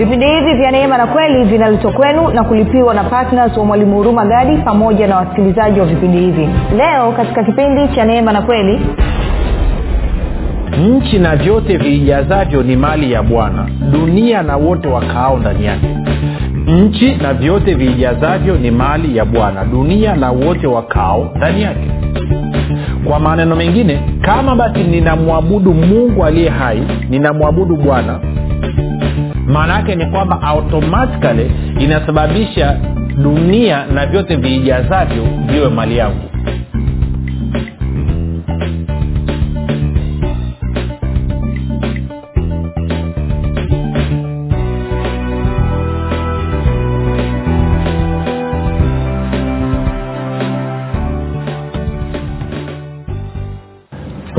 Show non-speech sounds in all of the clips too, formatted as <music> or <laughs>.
vipindi hivi vya neema na kweli vinaletwa kwenu na kulipiwa na ptns wa mwalimu huruma gadi pamoja na wasikilizaji wa vipindi hivi. Leo katika kipindi cha neema na kweli nchi na vyote viijazavyo ni mali ya bwana. Dunia na wote wakaao ndani yake. Nchi na vyote viijazavyo ni mali ya bwana. Dunia na wote wakaao ndani yake. Kwa maneno mengine kama basi ninamwabudu mungu aliye hai ninamwabudu bwana maana yake ni kwamba automatikali inasababisha dunia na vyote viijazavyo viwe mali yangu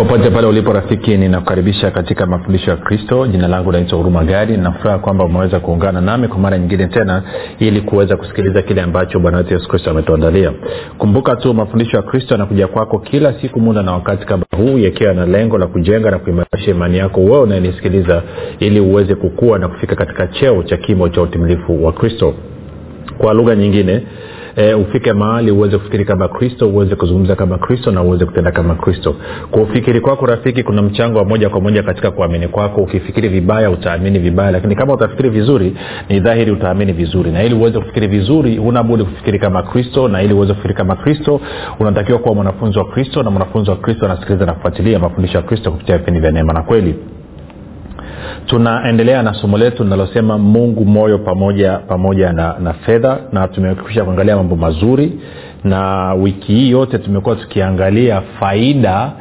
popote pale ulipo rafiki ninakukaribisha katika mafundisho ya kristo. Jina langu naitwa huruma gadi. Nafuraha kwamba umeweza kuungana nami kwa mara nyingine tena ili kuweza kusikiliza kile ambacho bwana wetu yesu kristo ametuandalia. Kumbuka tu mafundisho ya kristo yanakuja kwako kila siku muda na wakati kama huu yakiwa na lengo la kujenga na kuimarisha imani yako wewe unayenisikiliza ili uweze kukua na kufika katika cheo cha kimo cha utimilifu wa kristo. Kwa lugha nyingine e, ufike mahali uweze kufikiri kama kristo uweze kuzungumza kama kristo na uweze kutenda kama kristo. Kwa ufikiri kwako rafiki kuna mchango wa moja kwa moja katika kuamini kwako. Ukifikiri vibaya utaamini vibaya lakini kama utafikiri vizuri ni dhahiri utaamini vizuri. Na ili uweze kufikiri vizuri unabudi kufikiri kama kristo na ili uweze kufikiri kama kristo unatakiwa kuwa mwanafunzi wa kristo na mwanafunzi wa kristo anasikiliza na kufuatilia mafundisho ya kristo kupitia vipindi vya neema na kweli tunaendelea na somo letu linalosema mungu moyo pamoja pamoja na, na fedha na tumekwisha kuangalia mambo mazuri na wiki hii yote tumekuwa tukiangalia faida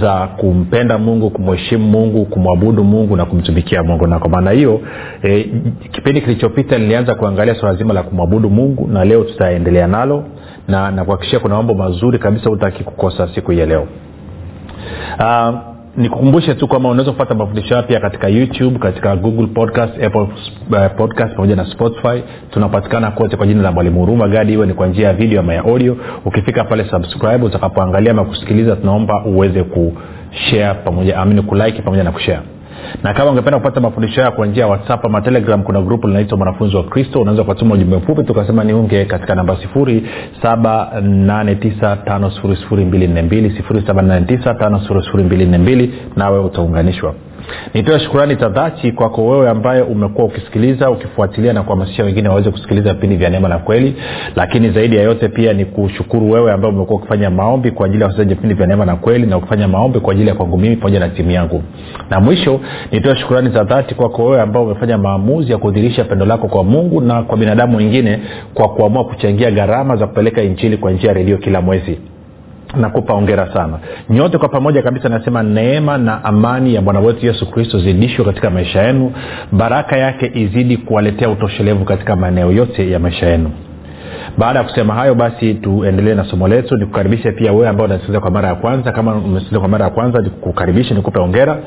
za kumpenda mungu kumheshimu mungu kumwabudu mungu na kumtumikia mungu. Na kwa maana hiyo e, kipindi kilichopita nilianza kuangalia swala zima la kumwabudu mungu na leo tutaendelea nalo na nakuhakikishia kuna mambo mazuri kabisa utaki kukosa siku hii ya leo. Uh, nikukumbushe tu kwamba unaweza kupata mafundisho pia katika youtube katika google podcast apple uh, podcast pamoja na spotify. Tunapatikana kote kwa jina la mwalimu huruma gadi iwe ni kwa njia ya video ama ya audio. Ukifika pale subscribe utakapoangalia ama kusikiliza tunaomba uweze kushare pamoja amini kulike pamoja na kushare na kama ungependa kupata mafundisho haya kwa njia ya whatsapp ama telegram kuna grupu linaitwa mwanafunzi wa kristo. Unaweza ukatuma ujumbe mfupi tukasema niunge katika namba 7895242 nawe utaunganishwa nitoe shukurani za dhati kwako wewe ambaye umekuwa ukisikiliza ukifuatilia na kuhamasisha wengine waweze kusikiliza vipindi vya neema na kweli. Lakini zaidi ya yote pia ni kushukuru wewe ambaye umekuwa ukifanya maombi kwa ajili ya wasikilizaji vipindi vya neema na kweli na ukifanya maombi kwa ajili ya kwangu mimi pamoja na timu yangu. Na mwisho nitoe shukurani za dhati kwako wewe ambao umefanya maamuzi ya kudhirisha pendo lako kwa mungu na kwa binadamu wengine kwa kuamua kuchangia gharama za kupeleka injili kwa njia ya redio kila mwezi nakupa ongera sana. Nyote kwa pamoja kabisa nasema neema na amani ya bwana wetu yesu kristo zidishwe katika maisha yenu. Baraka yake izidi kuwaletea utoshelevu katika maeneo yote ya maisha yenu baada ya kusema hayo basi tuendelee na somo letu. Nikukaribishe pia wewe ambao unasikiliza kwa mara ya kwanza. Kama umesikiliza kwa mara ya kwanza nikukaribishe nikupe ongera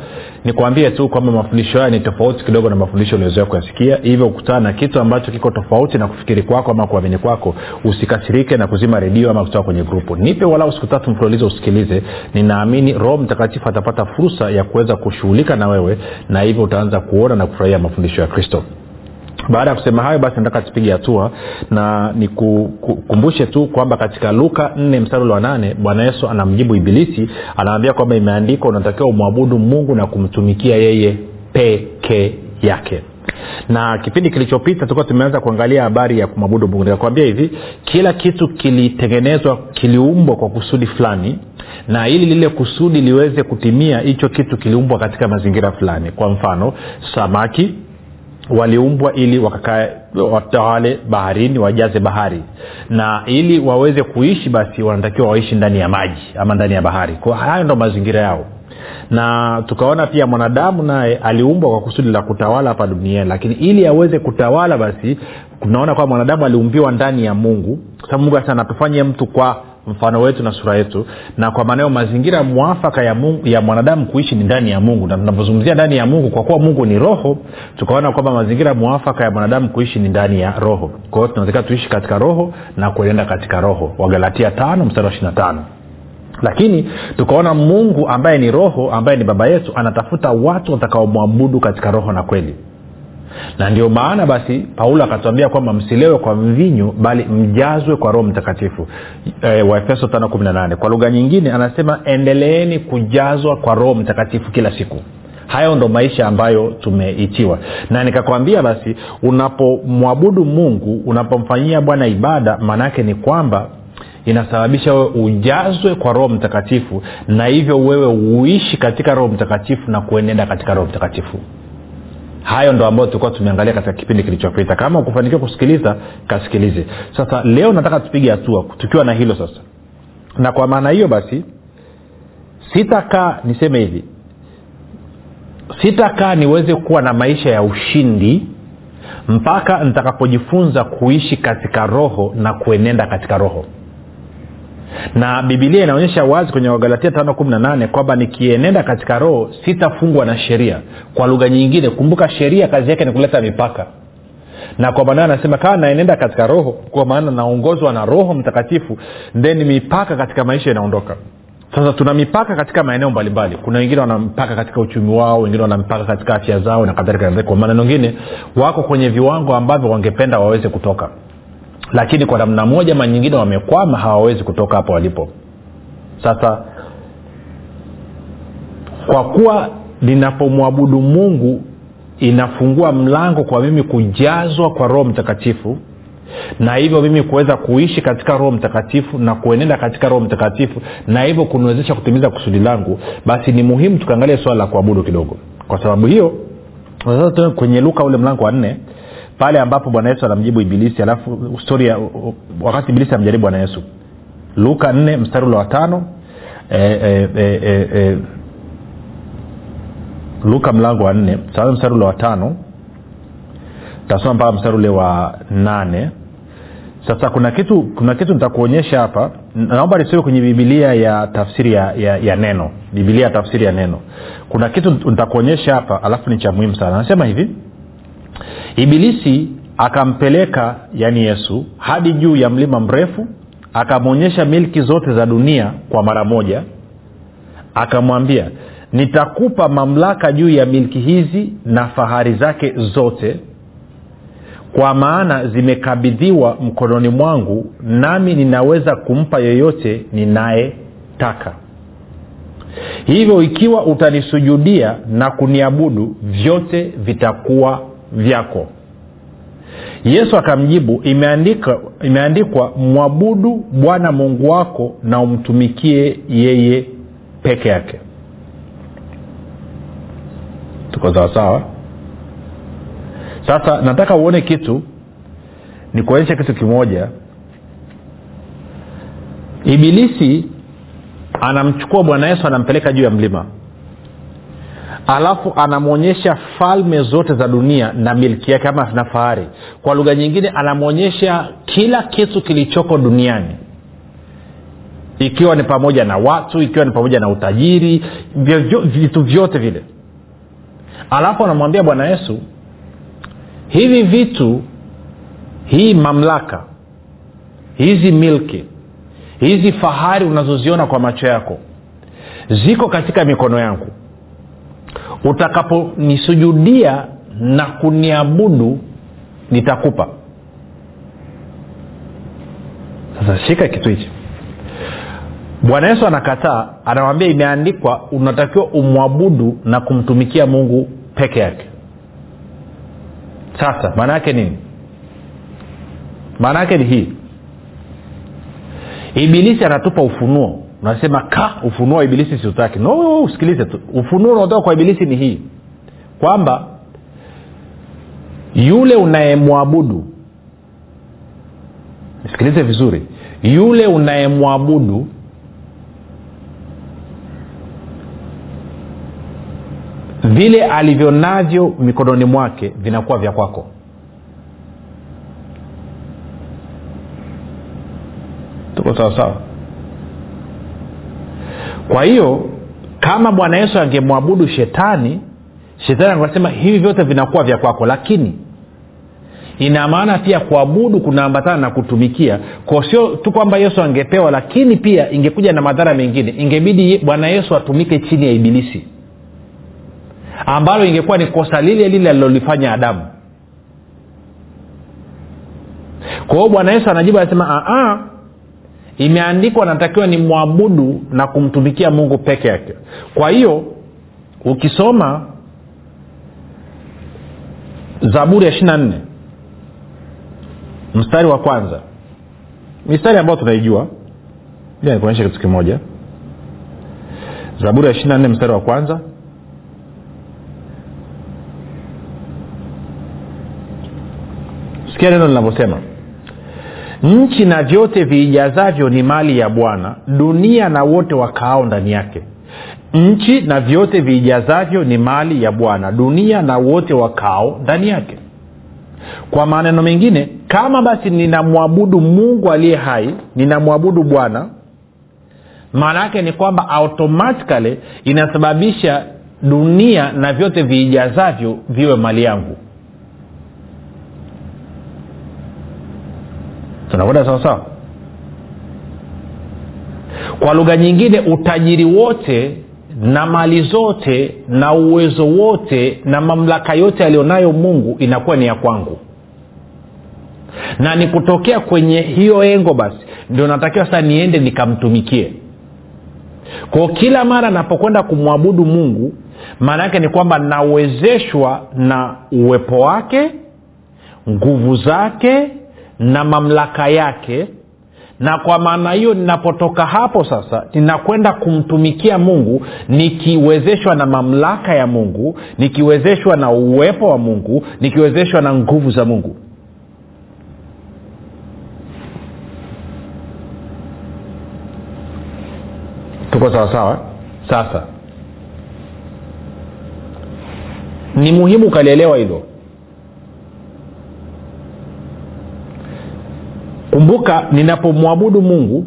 nikuambie tu kwamba mafundisho haya ni tofauti kidogo na mafundisho uliozoea kuyasikia. Hivyo ukutana na kitu ambacho kiko tofauti na kufikiri kwako ama kuamini kwako usikasirike na kuzima redio ama kutoka kwenye grupu. Nipe walau siku tatu mfululizo usikilize. Ninaamini roho mtakatifu atapata fursa ya kuweza kushughulika na wewe na hivyo utaanza kuona na kufurahia mafundisho ya kristo baada ya kusema hayo basi nataka tupige hatua na nikukumbushe tu kwamba katika luka nne mstari wa nane bwana yesu anamjibu ibilisi anaambia kwamba imeandikwa unatakiwa umwabudu mungu na kumtumikia yeye peke yake. Na kipindi kilichopita tulikuwa tumeanza kuangalia habari ya kumwabudu mungu. Nikakwambia hivi kila kitu kilitengenezwa kiliumbwa kwa kusudi fulani na ili lile kusudi liweze kutimia hicho kitu kiliumbwa katika mazingira fulani. Kwa mfano samaki waliumbwa ili wakakae watawale baharini wajaze bahari. Na ili waweze kuishi basi wanatakiwa waishi ndani ya maji ama ndani ya bahari. Kwa hayo ndo mazingira yao. Na tukaona pia mwanadamu naye aliumbwa kwa kusudi la kutawala hapa duniani. Lakini ili aweze kutawala basi tunaona kwamba mwanadamu aliumbiwa ndani ya mungu. Kwa sababu mungu sasa anatufanye mtu kwa mfano wetu na sura yetu na kwa maanao mazingira mwafaka ya, mungu, ya mwanadamu kuishi ni ndani ya mungu. Na tunapozungumzia ndani ya mungu kwa kuwa mungu ni roho tukaona kwamba mazingira mwafaka ya mwanadamu kuishi ni ndani ya roho. Kwa hiyo tunatakiwa tuishi katika roho na kuenenda katika roho. Wagalatia tano mstari wa ishiri tano. Lakini tukaona mungu ambaye ni roho ambaye ni baba yetu anatafuta watu watakaomwabudu katika roho na kweli na ndio maana basi paulo akatuambia kwamba msilewe kwa mvinyu bali mjazwe kwa roho mtakatifu. E, waefeso 518 kwa lugha nyingine anasema endeleeni kujazwa kwa roho mtakatifu kila siku. Hayo ndo maisha ambayo tumeitiwa. Na nikakwambia basi unapomwabudu mungu unapomfanyia bwana ibada maanaake ni kwamba inasababisha wewe ujazwe kwa roho mtakatifu na hivyo wewe uishi katika roho mtakatifu na kuenenda katika roho mtakatifu hayo ndo ambayo tulikuwa tumeangalia katika kipindi kilichopita. Kama ukufanikiwa kusikiliza kasikilize. Sasa leo nataka tupige hatua tukiwa na hilo sasa. Na kwa maana hiyo basi sitakaa niseme hivi. Sitakaa niweze kuwa na maisha ya ushindi mpaka nitakapojifunza kuishi katika roho na kuenenda katika roho na bibilia inaonyesha wazi kwenye wagalatia 518 kwamba nikienenda katika roho sitafungwa na sheria. Kwa lugha nyingine kumbuka sheria kazi yake ni kuleta mipaka. Na kwa maana anasema kama naenenda katika roho kwa maana naongozwa na roho mtakatifu then mipaka katika maisha inaondoka. Sasa tuna mipaka katika maeneo mbalimbali. Kuna wengine wana mpaka katika uchumi wao wengine wana mpaka katika afya zao na kadhalika kwa maneno mengine wako kwenye viwango ambavyo wangependa waweze kutoka lakini kwa namna moja ma nyingine wamekwama hawawezi kutoka hapo walipo. Sasa kwa kuwa ninapomwabudu mungu inafungua mlango kwa mimi kujazwa kwa roho mtakatifu na hivyo mimi kuweza kuishi katika roho mtakatifu na kuenenda katika roho mtakatifu na hivyo kuniwezesha kutimiza kusudi langu basi ni muhimu tukaangalia swala la kuabudu kidogo. Kwa sababu hiyo kwenye luka ule mlango wa nne pale ambapo bwana yesu anamjibu ibilisi alafu storia wakati ibilisi amjaribu bwana yesu. Luka 4 mstari ule wa tano. E, e, e, e, luka mlango wa nne mstari ule wa tano. Tasoma mpaka mstari ule wa nane. Sasa kuna kitu kuna kitu nitakuonyesha hapa. Naomba nisiwe kwenye bibilia ya tafsiri ya, ya, ya neno. Bibilia ya tafsiri ya neno. Kuna kitu nitakuonyesha hapa alafu ni cha muhimu sana. Anasema hivi ibilisi akampeleka yani yesu hadi juu ya mlima mrefu akamwonyesha milki zote za dunia kwa mara moja akamwambia nitakupa mamlaka juu ya milki hizi na fahari zake zote kwa maana zimekabidhiwa mkononi mwangu nami ninaweza kumpa yoyote ninayetaka. Hivyo ikiwa utanisujudia na kuniabudu vyote vitakuwa vyako. Yesu akamjibu imeandikwa, mwabudu bwana mungu wako na umtumikie yeye peke yake. Tuko sawasawa sasa nataka uone kitu ni kuonyesha kitu kimoja. Ibilisi anamchukua bwana yesu anampeleka juu ya mlima alafu anamwonyesha falme zote za dunia na milki yake ama na fahari. Kwa lugha nyingine anamwonyesha kila kitu kilichoko duniani. Ikiwa ni pamoja na watu ikiwa ni pamoja na utajiri vitu vyote vile. Alafu anamwambia bwana yesu hivi vitu hii mamlaka hizi milki hizi fahari unazoziona kwa macho yako ziko katika mikono yangu utakaponisujudia na kuniabudu nitakupa. Sasa shika kitu hichi. Bwana yesu anakataa anamwambia imeandikwa unatakiwa umwabudu na kumtumikia mungu peke yake. Sasa maana yake nini? Maana yake ni hii. Ibilisi anatupa ufunuo unasema ka ufunuo wa ibilisi siutaki no usikilize tu. Ufunuo unaotoka kwa ibilisi ni hii. Kwamba yule unayemwabudu sikilize vizuri yule unayemwabudu vile alivyo navyo mikononi mwake vinakuwa vya kwako. Tuko sawasawa kwa hiyo kama bwana yesu angemwabudu shetani shetani angesema hivi vyote vinakuwa vya kwako lakini ina maana pia kuabudu kunaambatana na kutumikia. Ko sio tu kwamba yesu angepewa lakini pia ingekuja na madhara mengine. Ingebidi bwana yesu atumike chini ya ibilisi ambalo ingekuwa ni kosa lile lile alilolifanya adamu. Kwa hiyo bwana yesu anajibu anasema imeandikwa natakiwa ni mwabudu na kumtumikia mungu peke yake. Kwa hiyo ukisoma zaburi ya ishiri na nne mstari wa kwanza. Mistari ambayo tunaijua. Ja nikuonyesha kitu kimoja. Zaburi ya ishiri na nne mstari wa kwanza. Sikia neno linavyosema nchi na vyote viijazavyo ni mali ya bwana dunia na wote wakaao ndani yake. Nchi na vyote viijazavyo ni mali ya bwana dunia na wote wakaao ndani yake. Kwa maneno mengine kama basi ninamwabudu mungu aliye hai ninamwabudu bwana maana yake ni kwamba automatikali inasababisha dunia na vyote viijazavyo viwe mali yangu tunakwenda sawasawa? Kwa lugha nyingine utajiri wote na mali zote na uwezo wote na mamlaka yote aliyonayo mungu inakuwa ni ya kwangu. Na ni kutokea kwenye hiyo engo basi ndio natakiwa sasa niende nikamtumikie. Kwao kila mara napokwenda kumwabudu mungu maana yake ni kwamba nawezeshwa na uwepo wake nguvu zake na mamlaka yake na kwa maana hiyo ninapotoka hapo sasa ninakwenda kumtumikia mungu nikiwezeshwa na mamlaka ya mungu nikiwezeshwa na uwepo wa mungu nikiwezeshwa na nguvu za mungu. Tuko sawasawa sasa. Ni muhimu ukalielewa hilo kumbuka ninapomwabudu mungu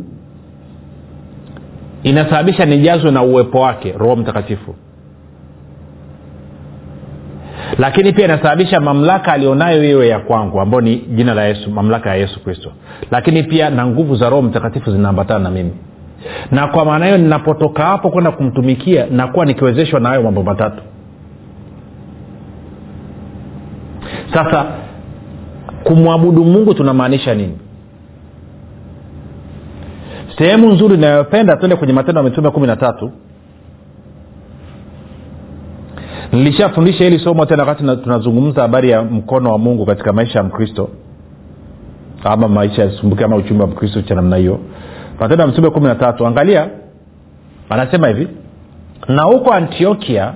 inasababisha nijazwe na uwepo wake roho mtakatifu. Lakini pia inasababisha mamlaka alionayo iwe ya kwangu ambayo ni jina la yesu mamlaka ya yesu kristo. Lakini pia na nguvu za roho mtakatifu zinaambatana na mimi. Na kwa maana hiyo ninapotoka hapo kwenda kumtumikia nakuwa nikiwezeshwa na hayo mambo matatu. Sasa kumwabudu mungu tunamaanisha nini sehemu nzuri inayopenda twende kwenye matendo ya mitume kumi na tatu. Nilishafundisha hili somo tena wakati tunazungumza habari ya mkono wa mungu katika maisha ya mkristo. Ama maisha yasumbuki ama uchumi wa mkristo cha namna hiyo. Matendo ya mitume kumi na tatu angalia. Anasema hivi na huko antiokia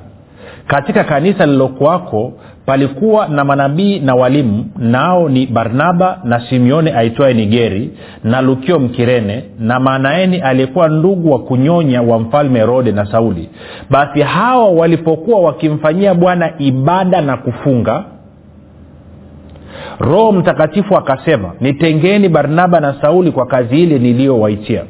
katika kanisa lililokuwako palikuwa na manabii na walimu nao ni barnaba na simeone aitwaye nigeri na lukio mkirene na manaeni aliyekuwa ndugu wa kunyonya wa mfalme herode na sauli. Basi hawa walipokuwa wakimfanyia bwana ibada na kufunga roho mtakatifu akasema nitengeni barnaba na sauli kwa kazi ile niliyowaitia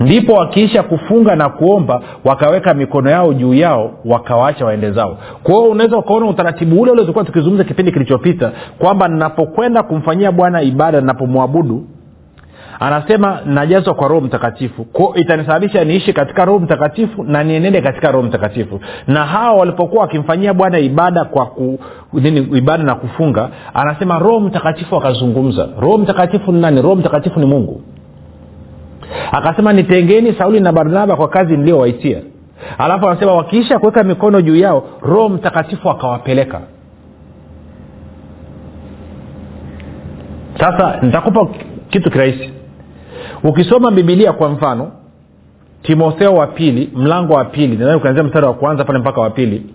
ndipo wakiisha kufunga na kuomba wakaweka mikono yao juu yao wakawaacha waende zao. Kwao unaweza ukaona utaratibu ule ule tukizungumza kipindi kilichopita kwamba ninapokwenda kumfanyia bwana ibada ninapomwabudu anasema najazwa kwa roho mtakatifu. Ko itanisababisha niishi katika roho mtakatifu na nienende katika roho mtakatifu. Na hawa walipokuwa wakimfanyia bwana ibada kwa ku, nini ibada na kufunga anasema roho mtakatifu akazungumza. Roho mtakatifu ni nani? Roho mtakatifu ni mungu akasema nitengeni sauli na barnaba kwa kazi niliyowaitia. Alafu anasema wakiisha kuweka mikono juu yao roho mtakatifu akawapeleka. Sasa nitakupa kitu kirahisi. Ukisoma bibilia kwa mfano timotheo wa pili mlango wa pili ukianzia mstari wa kwanza pale mpaka wa pili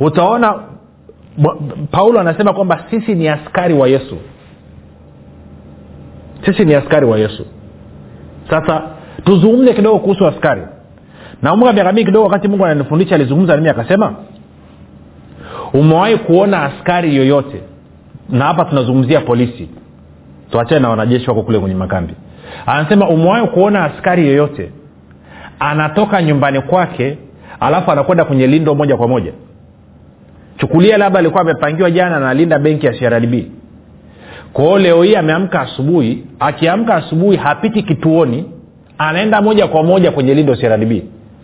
utaona paulo anasema kwamba sisi ni askari wa yesu. Sisi ni askari wa yesu sasa tuzungumze kidogo kuhusu askari. Nakumbuka miaka mingi kidogo wakati mungu ananifundisha alizungumza nami akasema umewahi kuona askari yoyote? Na hapa tunazungumzia polisi. Tuachane na wanajeshi wako kule kwenye makambi. Anasema umewahi kuona askari yoyote? Anatoka nyumbani kwake alafu anakwenda kwenye lindo moja kwa moja. Chukulia labda alikuwa amepangiwa jana analinda benki ya kwao leo hii ameamka asubuhi akiamka asubuhi hapiti kituoni anaenda moja kwa moja kwenye lindo crdb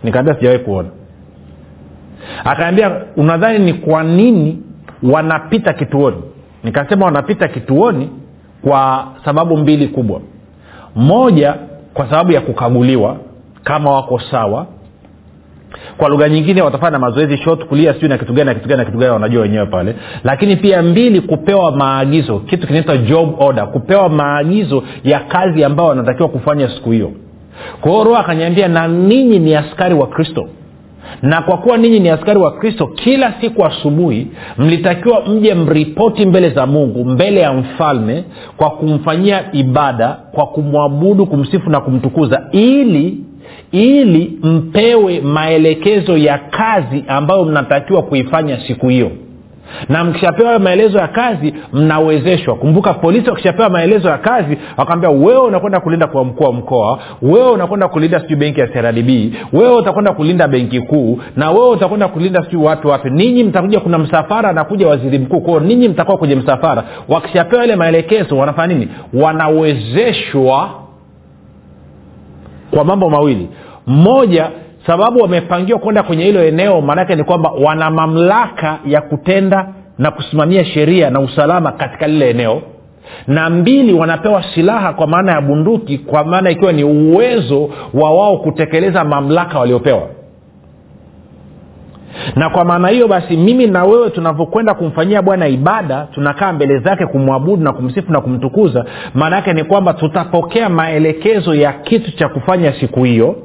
nikaambia sijawahi kuona. Akaambia unadhani ni kwa nini wanapita kituoni? Nikasema wanapita kituoni kwa sababu mbili kubwa. Moja kwa sababu ya kukaguliwa kama wako sawa kwa lugha nyingine watafanya na mazoezi shot kulia sijui na kitu gani na kitu gani na kitu gani wanajua wenyewe pale. Lakini pia mbili kupewa maagizo kitu kinaitwa job order kupewa maagizo ya kazi ambayo wanatakiwa kufanya siku hiyo. Kwa hiyo roho akanyambia na ninyi ni askari wa kristo. Na kwa kuwa ninyi ni askari wa kristo kila siku asubuhi mlitakiwa mje mripoti mbele za mungu mbele ya mfalme kwa kumfanyia ibada kwa kumwabudu kumsifu na kumtukuza ili ili mpewe maelekezo ya kazi ambayo mnatakiwa kuifanya siku hiyo. Na mkishapewa maelezo ya kazi mnawezeshwa. Kumbuka polisi wakishapewa maelezo ya kazi wakaambia wewe unakwenda kulinda kwa mkuu wa mkoa wewe unakwenda kulinda sijui benki ya crdb wewe utakwenda kulinda benki kuu na wewe utakwenda kulinda sijui watu wapi. Ninyi mtakuja kuna msafara anakuja waziri mkuu. Kwao ninyi mtakuwa kwenye msafara. Wakishapewa ile maelekezo wanafanya nini? Wanawezeshwa kwa mambo mawili. Mmoja sababu wamepangiwa kwenda kwenye hilo eneo maanake ni kwamba wana mamlaka ya kutenda na kusimamia sheria na usalama katika lile eneo. Na mbili wanapewa silaha kwa maana ya bunduki kwa maana ikiwa ni uwezo wa wao kutekeleza mamlaka waliopewa na kwa maana hiyo basi mimi na wewe tunavyokwenda kumfanyia bwana ibada tunakaa mbele zake kumwabudu na kumsifu na kumtukuza maana yake ni kwamba tutapokea maelekezo ya kitu cha kufanya siku hiyo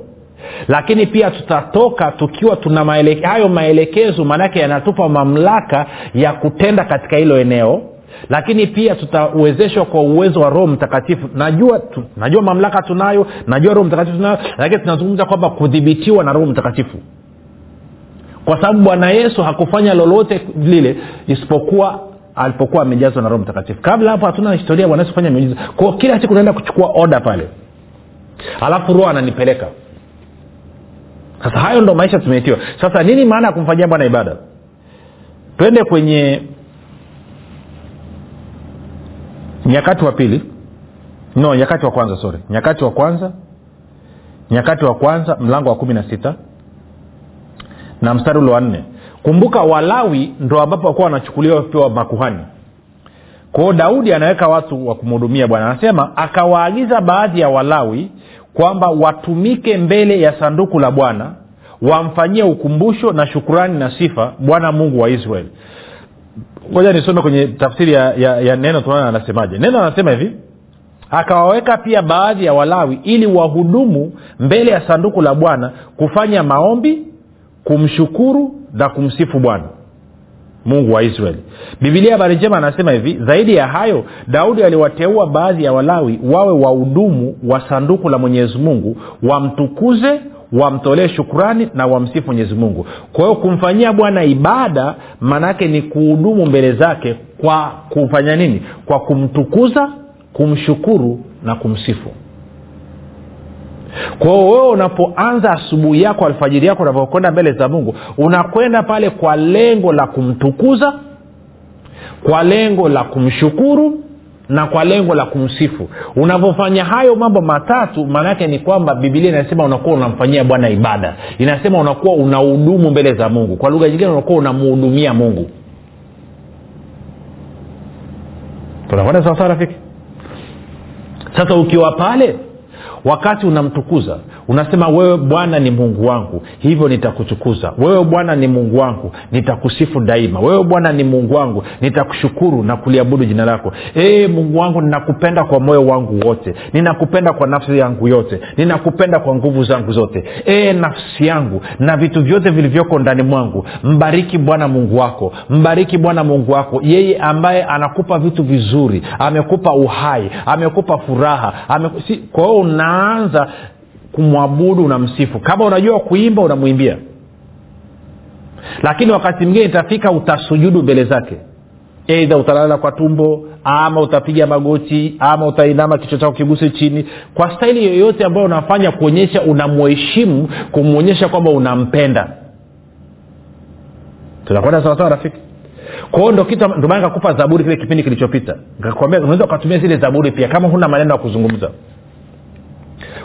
lakini pia tutatoka tukiwa tuna maeleke, hayo maelekezo maanake yanatupa mamlaka ya kutenda katika hilo eneo lakini pia tutawezeshwa kwa uwezo wa roho mtakatifu. Najua tu, najua mamlaka tunayo najua roho mtakatifu tunayo lakini tunazungumza kwamba kudhibitiwa na roho mtakatifu kwa sababu bwana yesu hakufanya lolote lile isipokuwa alipokuwa amejazwa na roho mtakatifu. Kabla hapo hatuna historia bwana yesu fanya miujiza. Kwao kila siku naenda kuchukua oda pale. Alafu roho ananipeleka. Sasa hayo ndo maisha tumeitiwa. Sasa nini maana ya kumfanyia bwana ibada? Twende kwenye nyakati wa pili. No nyakati wa kwanza sorry. Nyakati wa kwanza. Nyakati wa kwanza mlango wa kumi na sita na mstari ule wa nne. Kumbuka walawi ndo ambapo wakuwa wanachukuliwa pewa makuhani. Kwao daudi anaweka watu wa kumhudumia bwana. Anasema akawaagiza baadhi ya walawi kwamba watumike mbele ya sanduku la bwana wamfanyie ukumbusho na shukurani na sifa bwana mungu wa israeli ngoja nisome kwenye tafsiri ya, ya, ya neno tunaona anasemaje. Neno anasema hivi akawaweka pia baadhi ya walawi ili wahudumu mbele ya sanduku la bwana kufanya maombi kumshukuru na kumsifu bwana mungu wa israeli bibilia habari njema anasema hivi zaidi ya hayo daudi aliwateua baadhi ya walawi wawe wahudumu wa sanduku la mwenyezi mungu wamtukuze wamtolee shukrani na wamsifu mwenyezi mungu. Kwa hiyo kumfanyia bwana ibada maanaake ni kuhudumu mbele zake kwa kufanya nini? Kwa kumtukuza kumshukuru na kumsifu kwao wewe unapoanza asubuhi yako alfajiri yako unavyokwenda mbele za mungu unakwenda pale kwa lengo la kumtukuza kwa lengo la kumshukuru na kwa lengo la kumsifu. Unavyofanya hayo mambo matatu maana yake ni kwamba bibilia inasema unakuwa unamfanyia bwana ibada. Inasema unakuwa unahudumu mbele za mungu. Kwa lugha nyingine unakuwa unamuhudumia mungu. Tunakwenda sawasawa rafiki? Sasa ukiwa pale wakati unamtukuza unasema wewe bwana ni mungu wangu hivyo nitakutukuza. Wewe bwana ni mungu wangu nitakusifu daima. Wewe bwana ni mungu wangu nitakushukuru na kuliabudu jina lako. Ee mungu wangu ninakupenda kwa moyo wangu wote. Ninakupenda kwa nafsi yangu yote. Ninakupenda kwa nguvu zangu zote. Ee nafsi yangu na vitu vyote vilivyoko ndani mwangu mbariki bwana mungu wako. Mbariki bwana mungu wako. Yeye ambaye anakupa vitu vizuri amekupa uhai amekupa furaha ame... si, kwa hiyo unaanza kumwabudu unamsifu kama unajua kuimba unamwimbia. Lakini wakati mwingine itafika utasujudu mbele zake. Eidha utalala kwa tumbo ama utapiga magoti ama utainama kichwa chako kiguse chini. Kwa staili yoyote ambayo unafanya kuonyesha unamheshimu kumwonyesha kwamba unampenda. Tunakwenda sawasawa rafiki? Kwao ndo kitu ndomana kakupa zaburi kile kipindi kilichopita. Kakwambia unaweza ukatumia zile zaburi pia kama huna maneno ya kuzungumza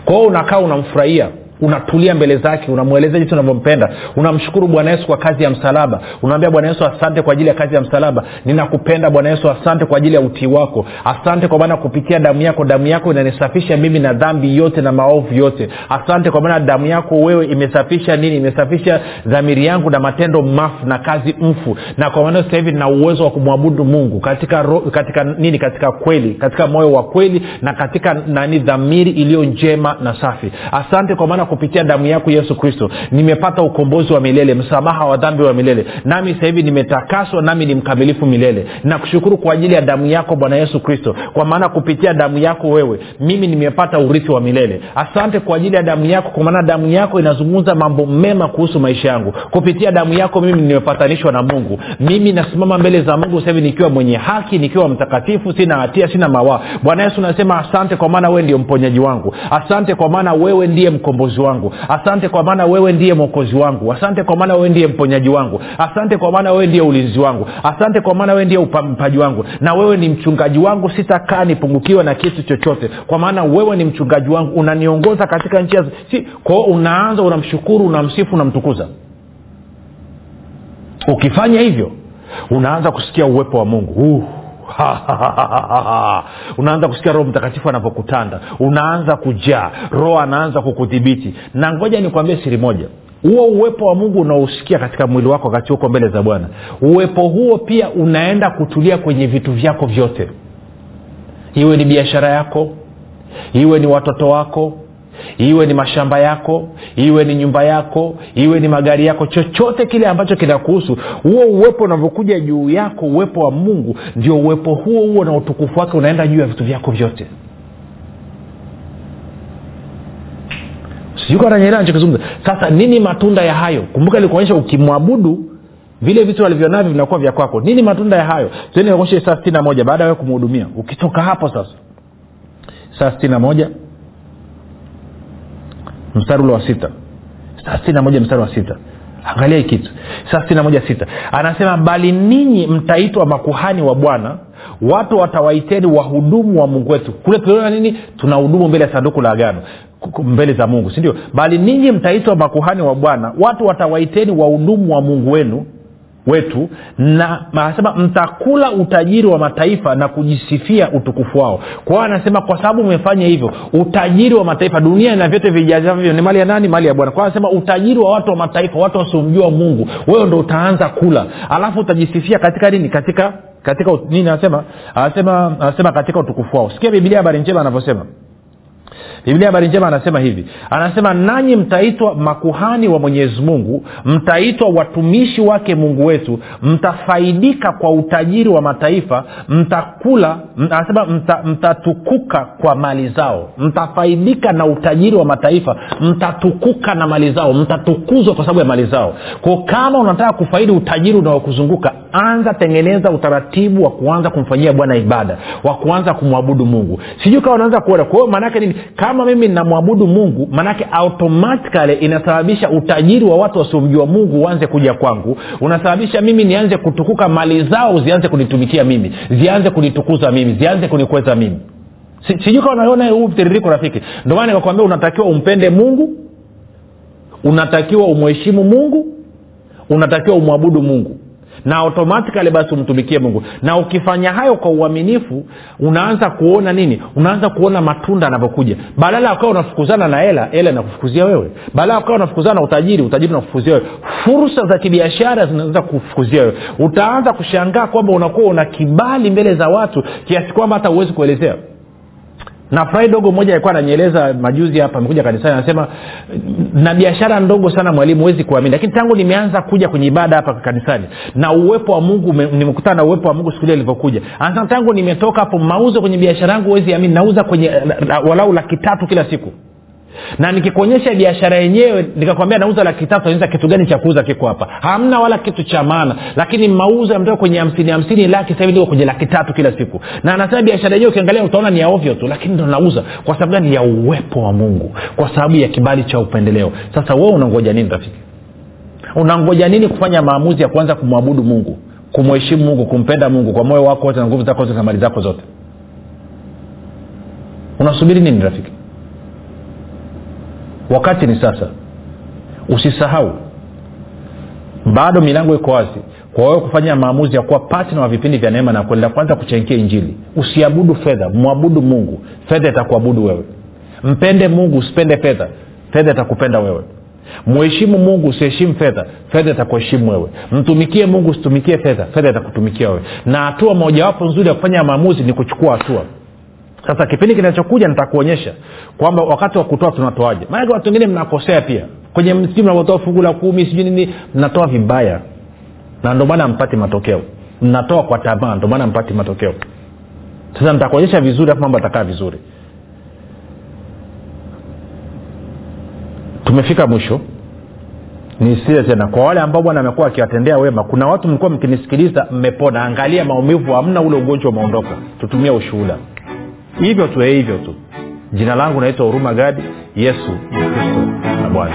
kwa hiyo unakaa unamfurahia unatulia mbele zake unamwelezea jinsi unavyompenda unamshukuru bwana yesu kwa kazi ya msalaba unaambia bwana yesu asante kwa ajili ya kazi ya msalaba. Ninakupenda bwana yesu asante kwa ajili ya utii wako. Asante kwa maana kupitia damu yako. Damu yako inanisafisha mimi na dhambi yote na maovu yote. Asante kwa maana damu yako wewe imesafisha nini? Imesafisha dhamiri yangu na matendo mafu na kazi mfu. Na kwa maana sasa hivi nina uwezo wa kumwabudu mungu katika ro, katika nini? Katika kweli katika moyo wa kweli na katika nani? Dhamiri iliyo njema na safi. Asante kwa maana kupitia damu yako yesu kristo. Nimepata ukombozi wa milele msamaha wa dhambi wa milele. Nami sasa hivi nimetakaswa nami ni mkamilifu milele. Nakushukuru kwa ajili ya damu yako bwana yesu kristo. Kwa maana kupitia damu yako wewe mimi nimepata urithi wa milele. Asante kwa ajili ya damu yako kwa maana damu yako inazungumza mambo mema kuhusu maisha yangu. Kupitia damu yako mimi nimepatanishwa na mungu. Mimi nasimama mbele za mungu sasa hivi nikiwa mwenye haki nikiwa mtakatifu sina hatia sina mawaa. Bwana yesu nasema asante kwa maana wewe ndio mponyaji wangu. Asante kwa maana wewe ndiye mkombozi wangu. Asante kwa maana wewe ndiye mwokozi wangu. Asante kwa maana wewe ndiye mponyaji wangu. Asante kwa maana wewe ndiye ulinzi wangu. Asante kwa maana wewe ndiye upampaji wangu. Na wewe ni mchungaji wangu sitakaa nipungukiwa na kitu chochote. Kwa maana wewe ni mchungaji wangu unaniongoza katika njia si kwao unaanza unamshukuru unamsifu unamtukuza. Ukifanya hivyo unaanza kusikia uwepo wa mungu. Uh <laughs> unaanza kusikia roho mtakatifu anavyokutanda unaanza kujaa. Roho anaanza kukudhibiti. Na ngoja nikwambie siri moja. Huo uwepo wa mungu unaousikia katika mwili wako wakati huko mbele za bwana. Uwepo huo pia unaenda kutulia kwenye vitu vyako vyote. Iwe ni biashara yako iwe ni watoto wako iwe ni mashamba yako iwe ni nyumba yako iwe ni magari yako chochote kile ambacho kinakuhusu huo uwepo unavyokuja juu yako uwepo wa mungu ndio uwepo huo huo na utukufu wake unaenda juu ya vitu vyako vyote. Sijuko ananyelewa nachokizungumza sasa nini matunda ya hayo? Kumbuka ilikuonyesha ukimwabudu vile vitu alivyonavyo vinakuwa vya kwako. Nini matunda ya hayo? Tuende saa sitini na moja baada ya kumhudumia. Ukitoka hapo sasa. Saa sitini na moja mstari ule wa sita. Sitini mstari wa sita. Angalia hii kitu. Saa sitini na moja anasema bali ninyi mtaitwa makuhani wa bwana watu watawaiteni wahudumu wa mungu wetu. Kule tuliona nini? Tuna hudumu mbele ya sanduku la agano. Mbele za mungu sindio bali ninyi mtaitwa makuhani wa bwana watu watawaiteni wahudumu wa mungu wenu wetu na anasema mtakula utajiri wa mataifa na kujisifia utukufu wao. Kwa anasema kwa sababu umefanya hivyo utajiri wa mataifa dunia na vyote vijazavyo ni mali ya nani? Mali ya bwana. Kwa anasema utajiri wa watu wa mataifa watu wasiomjua mungu wewe ndo utaanza kula. Alafu utajisifia katika nini? Katika katika nini anasema? Anasema anasema katika utukufu wao. Sikia bibilia habari njema anavyosema biblia habari njema anasema hivi. Anasema nanyi mtaitwa makuhani wa mwenyezi mungu mtaitwa watumishi wake mungu wetu mtafaidika kwa utajiri wa mataifa mtakula anasema mta, mtatukuka kwa mali zao. Mtafaidika na utajiri wa mataifa mtatukuka na mali zao mtatukuzwa kwa sababu ya mali zao. Ko kama unataka kufaidi utajiri unaokuzunguka anza tengeneza utaratibu wa kuanza kumfanyia bwana ibada wa kuanza kumwabudu mungu. Sijui kama unaanza kuona. Kwa hiyo maanaake nini? Kama mimi namwabudu mungu manake automatikali inasababisha utajiri wa watu wasiomjua mungu uanze kuja kwangu. Unasababisha mimi nianze kutukuka mali zao zianze kunitumikia mimi zianze kunitukuza mimi zianze kunikweza mimi. Sijui kawa naona huu mtiririko rafiki. Ndio maana nikakwambia unatakiwa umpende mungu unatakiwa umheshimu mungu unatakiwa umwabudu mungu na automatikali basi umtumikie mungu. Na ukifanya hayo kwa uaminifu unaanza kuona nini? Unaanza kuona matunda anavyokuja badala ya ukawa unafukuzana na hela hela inakufukuzia wewe. Badala ya ukawa unafukuzana na utajiri utajiri unakufukuzia wewe. Fursa za kibiashara zinaweza kufukuzia wewe. Utaanza kushangaa kwamba unakuwa una kibali mbele za watu kiasi kwamba hata huwezi kuelezea na furahi dogo mmoja alikuwa ananyeleza majuzi hapa amekuja kanisani anasema na biashara ndogo sana mwalimu huwezi kuamini. Lakini tangu nimeanza kuja kwenye ibada hapa kanisani na uwepo wa mungu nimekutana na uwepo wa mungu siku ile ilivyokuja. Anasema tangu nimetoka hapo mauzo kwenye biashara yangu huwezi amini nauza kwenye walau laki tatu kila siku na nikikuonyesha biashara yenyewe nikakwambia nauza laki tatu naeza kitu gani cha kuuza kiko hapa. Hamna wala kitu cha maana. Lakini mauzo yametoka kwenye hamsini hamsini laki sahivi ndio kwenye laki tatu kila siku. Na anasema biashara yenyewe ukiangalia utaona ni ya tu lakini ndo nauza. Kwa sababu gani? Ya uwepo wa mungu. Kwa sababu ya kibali cha upendeleo. Sasa wewe unangoja nini rafiki? Unangoja nini kufanya maamuzi ya kuanza kumwabudu mungu? Kumheshimu mungu kumpenda mungu kwa moyo wako wote na nguvu zako zote na mali zako zote? Unasubiri nini rafiki wakati ni sasa. Usisahau. Bado milango iko wazi kwa wewe kufanya maamuzi ya kuwa patna wa vipindi vya neema na kwenda kwanza kuchangia injili. Usiabudu fedha mwabudu mungu. Fedha itakuabudu wewe. Mpende mungu usipende fedha. Fedha itakupenda wewe. Mheshimu mungu usiheshimu fedha. Fedha itakuheshimu wewe. Mtumikie mungu usitumikie fedha. Fedha itakutumikia wewe. Na hatua mojawapo nzuri ya kufanya maamuzi ni kuchukua hatua sasa kipindi kinachokuja nitakuonyesha kwamba wakati wa kutoa tunatoaje. Maanake watu wengine mnakosea pia. Kwenye sijui mnavotoa fungu la kumi sijui nini mnatoa vibaya. Na ndio maana mpati matokeo. Mnatoa kwa tamaa ndio maana mpati matokeo. Sasa nitakuonyesha vizuri afu mambo atakaa vizuri. Tumefika mwisho. Nisie tena. Kwa wale ambao bwana amekuwa akiwatendea wema kuna watu mlikuwa mkinisikiliza mmepona. Angalia maumivu hamna ule ugonjwa umeondoka. Tutumia ushuhuda hivyo tu hivyo tu. Jina langu naitwa huruma gadi yesu ni kristo na bwana